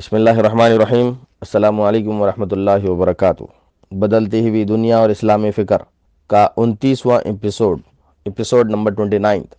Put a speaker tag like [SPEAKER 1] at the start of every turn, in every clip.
[SPEAKER 1] بسم اللہ الرحمن الرحیم۔ السلام علیکم ورحمۃ اللہ وبرکاتہ۔ بدلتی ہوئی دنیا اور اسلامی فکر کا انتیسواں episode episode number twenty ninth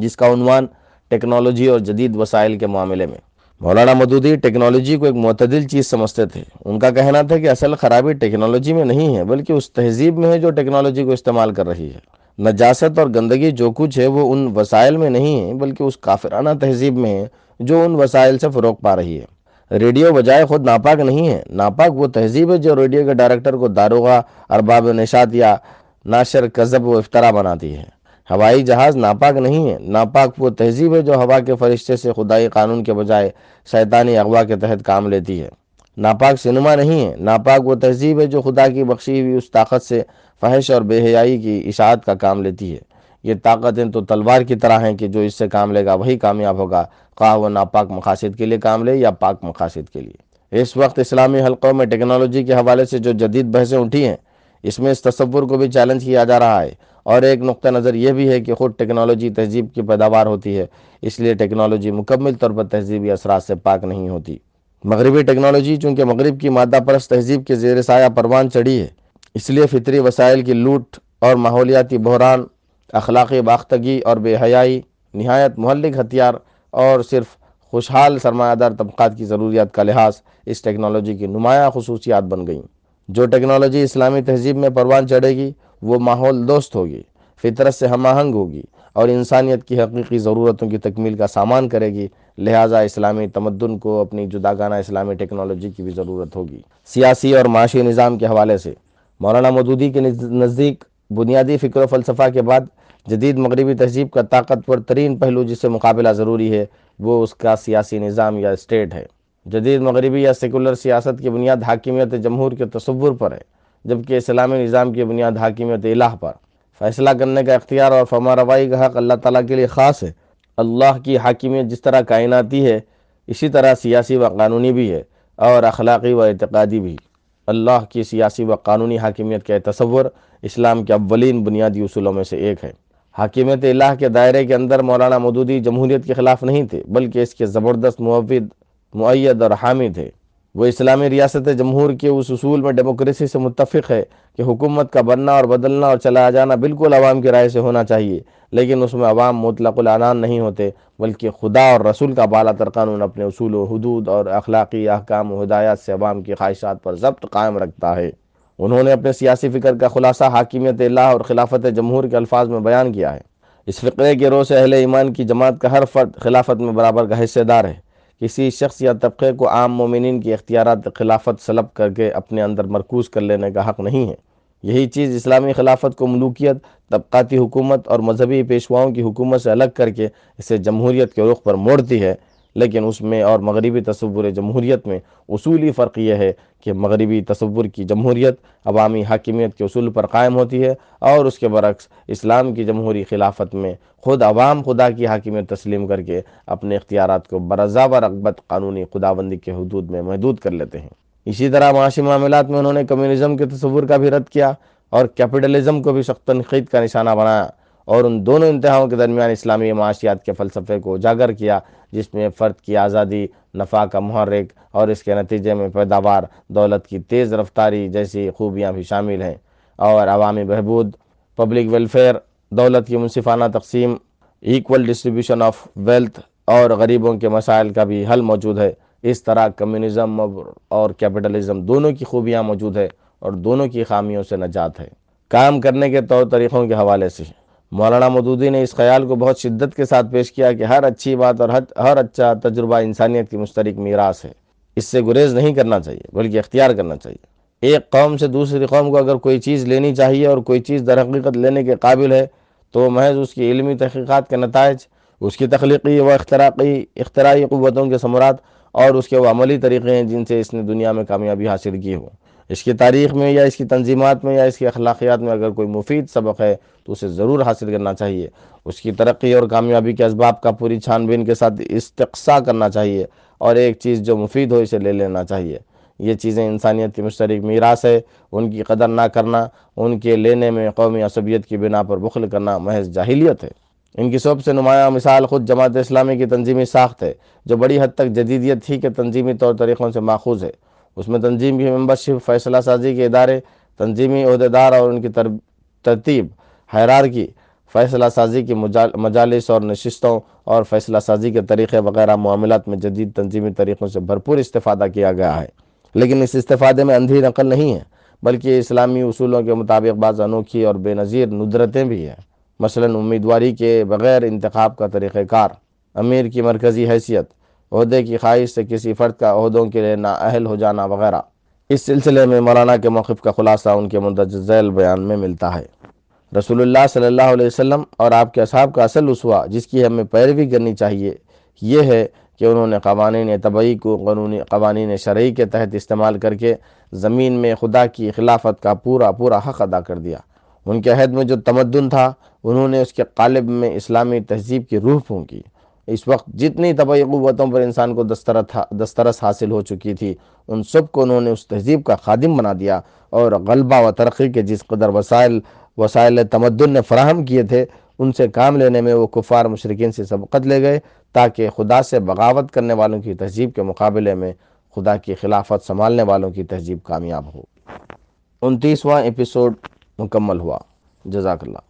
[SPEAKER 1] جس کا عنوان ٹیکنالوجی اور جدید وسائل کے معاملے میں۔ مولانا مدودی ٹیکنالوجی کو ایک معتدل چیز سمجھتے تھے۔ ان کا کہنا تھا کہ اصل خرابی ٹیکنالوجی میں نہیں ہے، بلکہ اس تہذیب میں ہے جو ٹیکنالوجی کو استعمال کر رہی ہے۔ نجاست اور گندگی جو کچھ ہے وہ ان وسائل میں نہیں ہے، بلکہ اس کافرانہ تہذیب میں ہے جو ان وسائل سے فروغ پا رہی ہے۔ ریڈیو بجائے خود ناپاک نہیں ہے۔ ناپاک وہ تہذیب ہے جو ریڈیو کے ڈائریکٹر کو داروغہ ارباب نشات یا ناشر کذب و افطرا بناتی ہے۔ ہوائی جہاز ناپاک نہیں ہے۔ ناپاک وہ تہذیب ہے جو ہوا کے فرشتے سے خدائی قانون کے بجائے شیطانی اغوا کے تحت کام لیتی ہے۔ ناپاک سنما نہیں ہے۔ ناپاک وہ تہذیب ہے جو خدا کی بخشی ہوئی اس طاقت سے فحش اور بے حیائی کی اشاعت کا کام لیتی ہے۔ یہ طاقتیں تو تلوار کی طرح ہیں کہ جو اس سے کام لے گا وہی کامیاب ہوگا، خواہ وہ ناپاک مقاصد کے لیے کام لے یا پاک مقاصد کے لیے۔ اس وقت اسلامی حلقوں میں ٹیکنالوجی کے حوالے سے جو جدید بحثیں اٹھی ہیں، اس میں اس تصور کو بھی چیلنج کیا جا رہا ہے۔ اور ایک نقطہ نظر یہ بھی ہے کہ خود ٹیکنالوجی تہذیب کی پیداوار ہوتی ہے، اس لیے ٹیکنالوجی مکمل طور پر تہذیبی اثرات سے پاک نہیں ہوتی۔ مغربی ٹیکنالوجی چونکہ مغرب کی مادہ پرست تہذیب کے زیر سایہ پروان چڑھی ہے، اس لیے فطری وسائل کی لوٹ اور ماحولیاتی بحران اخلاقی باختگی اور بے حیائی، نہایت محلک ہتھیار اور صرف خوشحال سرمایہ دار طبقات کی ضروریات کا لحاظ اس ٹیکنالوجی کی نمایاں خصوصیات بن گئیں۔ جو ٹیکنالوجی اسلامی تہذیب میں پروان چڑھے گی، وہ ماحول دوست ہوگی، فطرت سے ہم آہنگ ہوگی اور انسانیت کی حقیقی ضرورتوں کی تکمیل کا سامان کرے گی، لہٰذا اسلامی تمدن کو اپنی جداگانہ اسلامی ٹیکنالوجی کی بھی ضرورت ہوگی۔ سیاسی اور معاشی نظام کے حوالے سے، مولانا مودودی کے نزدیک بنیادی فکر و فلسفہ کے بعد جدید مغربی تہذیب کا طاقتور ترین پہلو جس سے مقابلہ ضروری ہے، وہ اس کا سیاسی نظام یا اسٹیٹ ہے۔ جدید مغربی یا سیکولر سیاست کی بنیاد حاکمیت جمہور کے تصور پر ہے، جبکہ اسلامی نظام کی بنیاد حاکمیت الہ پر۔ فیصلہ کرنے کا اختیار اور فما روائی کا حق اللہ تعالیٰ کے لیے خاص ہے۔ اللہ کی حاکمیت جس طرح کائناتی ہے، اسی طرح سیاسی و قانونی بھی ہے اور اخلاقی و اعتقادی بھی۔ اللہ کی سیاسی و قانونی حاکمیت کا تصور اسلام کے اولین بنیادی اصولوں میں سے ایک ہے۔ حاکمیت الہ کے دائرے کے اندر مولانا مدودی جمہوریت کے خلاف نہیں تھے، بلکہ اس کے زبردست معوید معید اور حامی تھے وہ اسلامی ریاست جمہور کے اس اصول میں ڈیموکریسی سے متفق ہے کہ حکومت کا بننا اور بدلنا اور چلا جانا بالکل عوام کی رائے سے ہونا چاہیے، لیکن اس میں عوام مطلق العنان نہیں ہوتے، بلکہ خدا اور رسول کا بالا تر قانون اپنے اصول و حدود اور اخلاقی احکام و ہدایات سے عوام کی خواہشات پر ضبط قائم رکھتا ہے۔ انہوں نے اپنے سیاسی فکر کا خلاصہ حاکمیت اللہ اور خلافت جمہور کے الفاظ میں بیان کیا ہے۔ اس فقرے کے روز اہل ایمان کی جماعت کا ہر فرد خلافت میں برابر کا حصے دار ہے۔ کسی شخص یا طبقے کو عام مومنین کی اختیارات خلافت سلب کر کے اپنے اندر مرکوز کر لینے کا حق نہیں ہے۔ یہی چیز اسلامی خلافت کو ملوکیت، طبقاتی حکومت اور مذہبی پیشواؤں کی حکومت سے الگ کر کے اسے جمہوریت کے رخ پر موڑتی ہے۔ لیکن اس میں اور مغربی تصور جمہوریت میں اصولی فرق یہ ہے کہ مغربی تصور کی جمہوریت عوامی حاکمیت کے اصول پر قائم ہوتی ہے اور اس کے برعکس اسلام کی جمہوری خلافت میں خود عوام خدا کی حاکمیت تسلیم کر کے اپنے اختیارات کو برضا و رغبت قانونی خداوندی کے حدود میں محدود کر لیتے ہیں۔ اسی طرح معاشی معاملات میں انہوں نے کمیونزم کے تصور کا بھی رد کیا اور کیپٹلزم کو بھی سخت تنقید کا نشانہ بنایا۔ اور ان دونوں انتہاؤں کے درمیان اسلامی معاشیات کے فلسفے کو اجاگر کیا، جس میں فرد کی آزادی، نفع کا محرک اور اس کے نتیجے میں پیداوار، دولت کی تیز رفتاری جیسی خوبیاں بھی شامل ہیں۔ اور عوامی بہبود پبلک ویلفیئر دولت کی منصفانہ تقسیم ایکول ڈسٹریبیوشن آف ویلتھ اور غریبوں کے مسائل کا بھی حل موجود ہے۔ اس طرح کمیونزم اور کیپٹلزم دونوں کی خوبیاں موجود ہے اور دونوں کی خامیوں سے نجات ہے۔ کام کرنے کے طور طریقوں کے حوالے سے مولانا مدودی نے اس خیال کو بہت شدت کے ساتھ پیش کیا کہ ہر اچھی بات اور ہر اچھا تجربہ انسانیت کی مشترک میراث ہے۔ اس سے گریز نہیں کرنا چاہیے، بلکہ اختیار کرنا چاہیے۔ ایک قوم سے دوسری قوم کو اگر کوئی چیز لینی چاہیے اور کوئی چیز در حقیقت لینے کے قابل ہے، تو محض اس کی علمی تحقیقات کے نتائج، اس کی تخلیقی و اختراقی اختراعی قوتوں کے ثمرات اور اس کے وہ عملی طریقے ہیں جن سے اس نے دنیا میں کامیابی حاصل کی ہو۔ اس کی تاریخ میں یا اس کی تنظیمات میں یا اس کی اخلاقیات میں اگر کوئی مفید سبق ہے تو اسے ضرور حاصل کرنا چاہیے۔ اس کی ترقی اور کامیابی کے اسباب کا پوری چھان بین کے ساتھ استقصا کرنا چاہیے اور ایک چیز جو مفید ہو اسے لے لینا چاہیے۔ یہ چیزیں انسانیت کی مشترک میراث ہے، ان کی قدر نہ کرنا، ان کے لینے میں قومی عصبیت کی بنا پر بخل کرنا محض جاہلیت ہے۔ ان کی سب سے نمایاں مثال خود جماعت اسلامی کی تنظیمی ساخت ہے، جو بڑی حد تک جدیدیت ہی کے تنظیمی طور طریقوں سے ماخوذ ہے۔ اس میں تنظیم کی ممبرشپ، فیصلہ سازی کے ادارے، تنظیمی عہدیدار اور ان کی ترتیب حیرار کی فیصلہ سازی کی مجالس اور نشستوں اور فیصلہ سازی کے طریقے وغیرہ معاملات میں جدید تنظیمی طریقوں سے بھرپور استفادہ کیا گیا ہے۔ لیکن اس استفادے میں اندھی نقل نہیں ہے، بلکہ اسلامی اصولوں کے مطابق بعض انوکھی اور بے نظیر ندرتیں بھی ہیں۔ مثلا امیدواری کے بغیر انتخاب کا طریقہ کار، امیر کی مرکزی حیثیت عہدے کی خواہش سے کسی فرد کا عہدوں کے لیے نااہل ہو جانا وغیرہ۔ اس سلسلے میں مولانا کے موقف کا خلاصہ ان کے مندرج ذیل بیان میں ملتا ہے۔ رسول اللہ صلی اللہ علیہ وسلم اور آپ کے اصحاب کا اصل اسوا جس کی ہمیں پیروی کرنی چاہیے، یہ ہے کہ انہوں نے قوانین طبعی کو قانونی قوانین شرعی کے تحت استعمال کر کے زمین میں خدا کی خلافت کا پورا پورا حق ادا کر دیا۔ ان کے عہد میں جو تمدن تھا، انہوں نے اس کے قالب میں اسلامی تہذیب کی روح پھونکی۔ اس وقت جتنی طبعی قوتوں پر انسان کو دسترس حاصل ہو چکی تھی، ان سب کو انہوں نے اس تہذیب کا خادم بنا دیا اور غلبہ و ترقی کے جس قدر وسائل وسائل تمدن نے فراہم کیے تھے، ان سے کام لینے میں وہ کفار مشرقین سے سبقت لے گئے تاکہ خدا سے بغاوت کرنے والوں کی تہذیب کے مقابلے میں خدا کی خلافت سنبھالنے والوں کی تہذیب کامیاب ہو۔ انتیسواں ایپیسوڈ مکمل ہوا۔ جزاک اللہ۔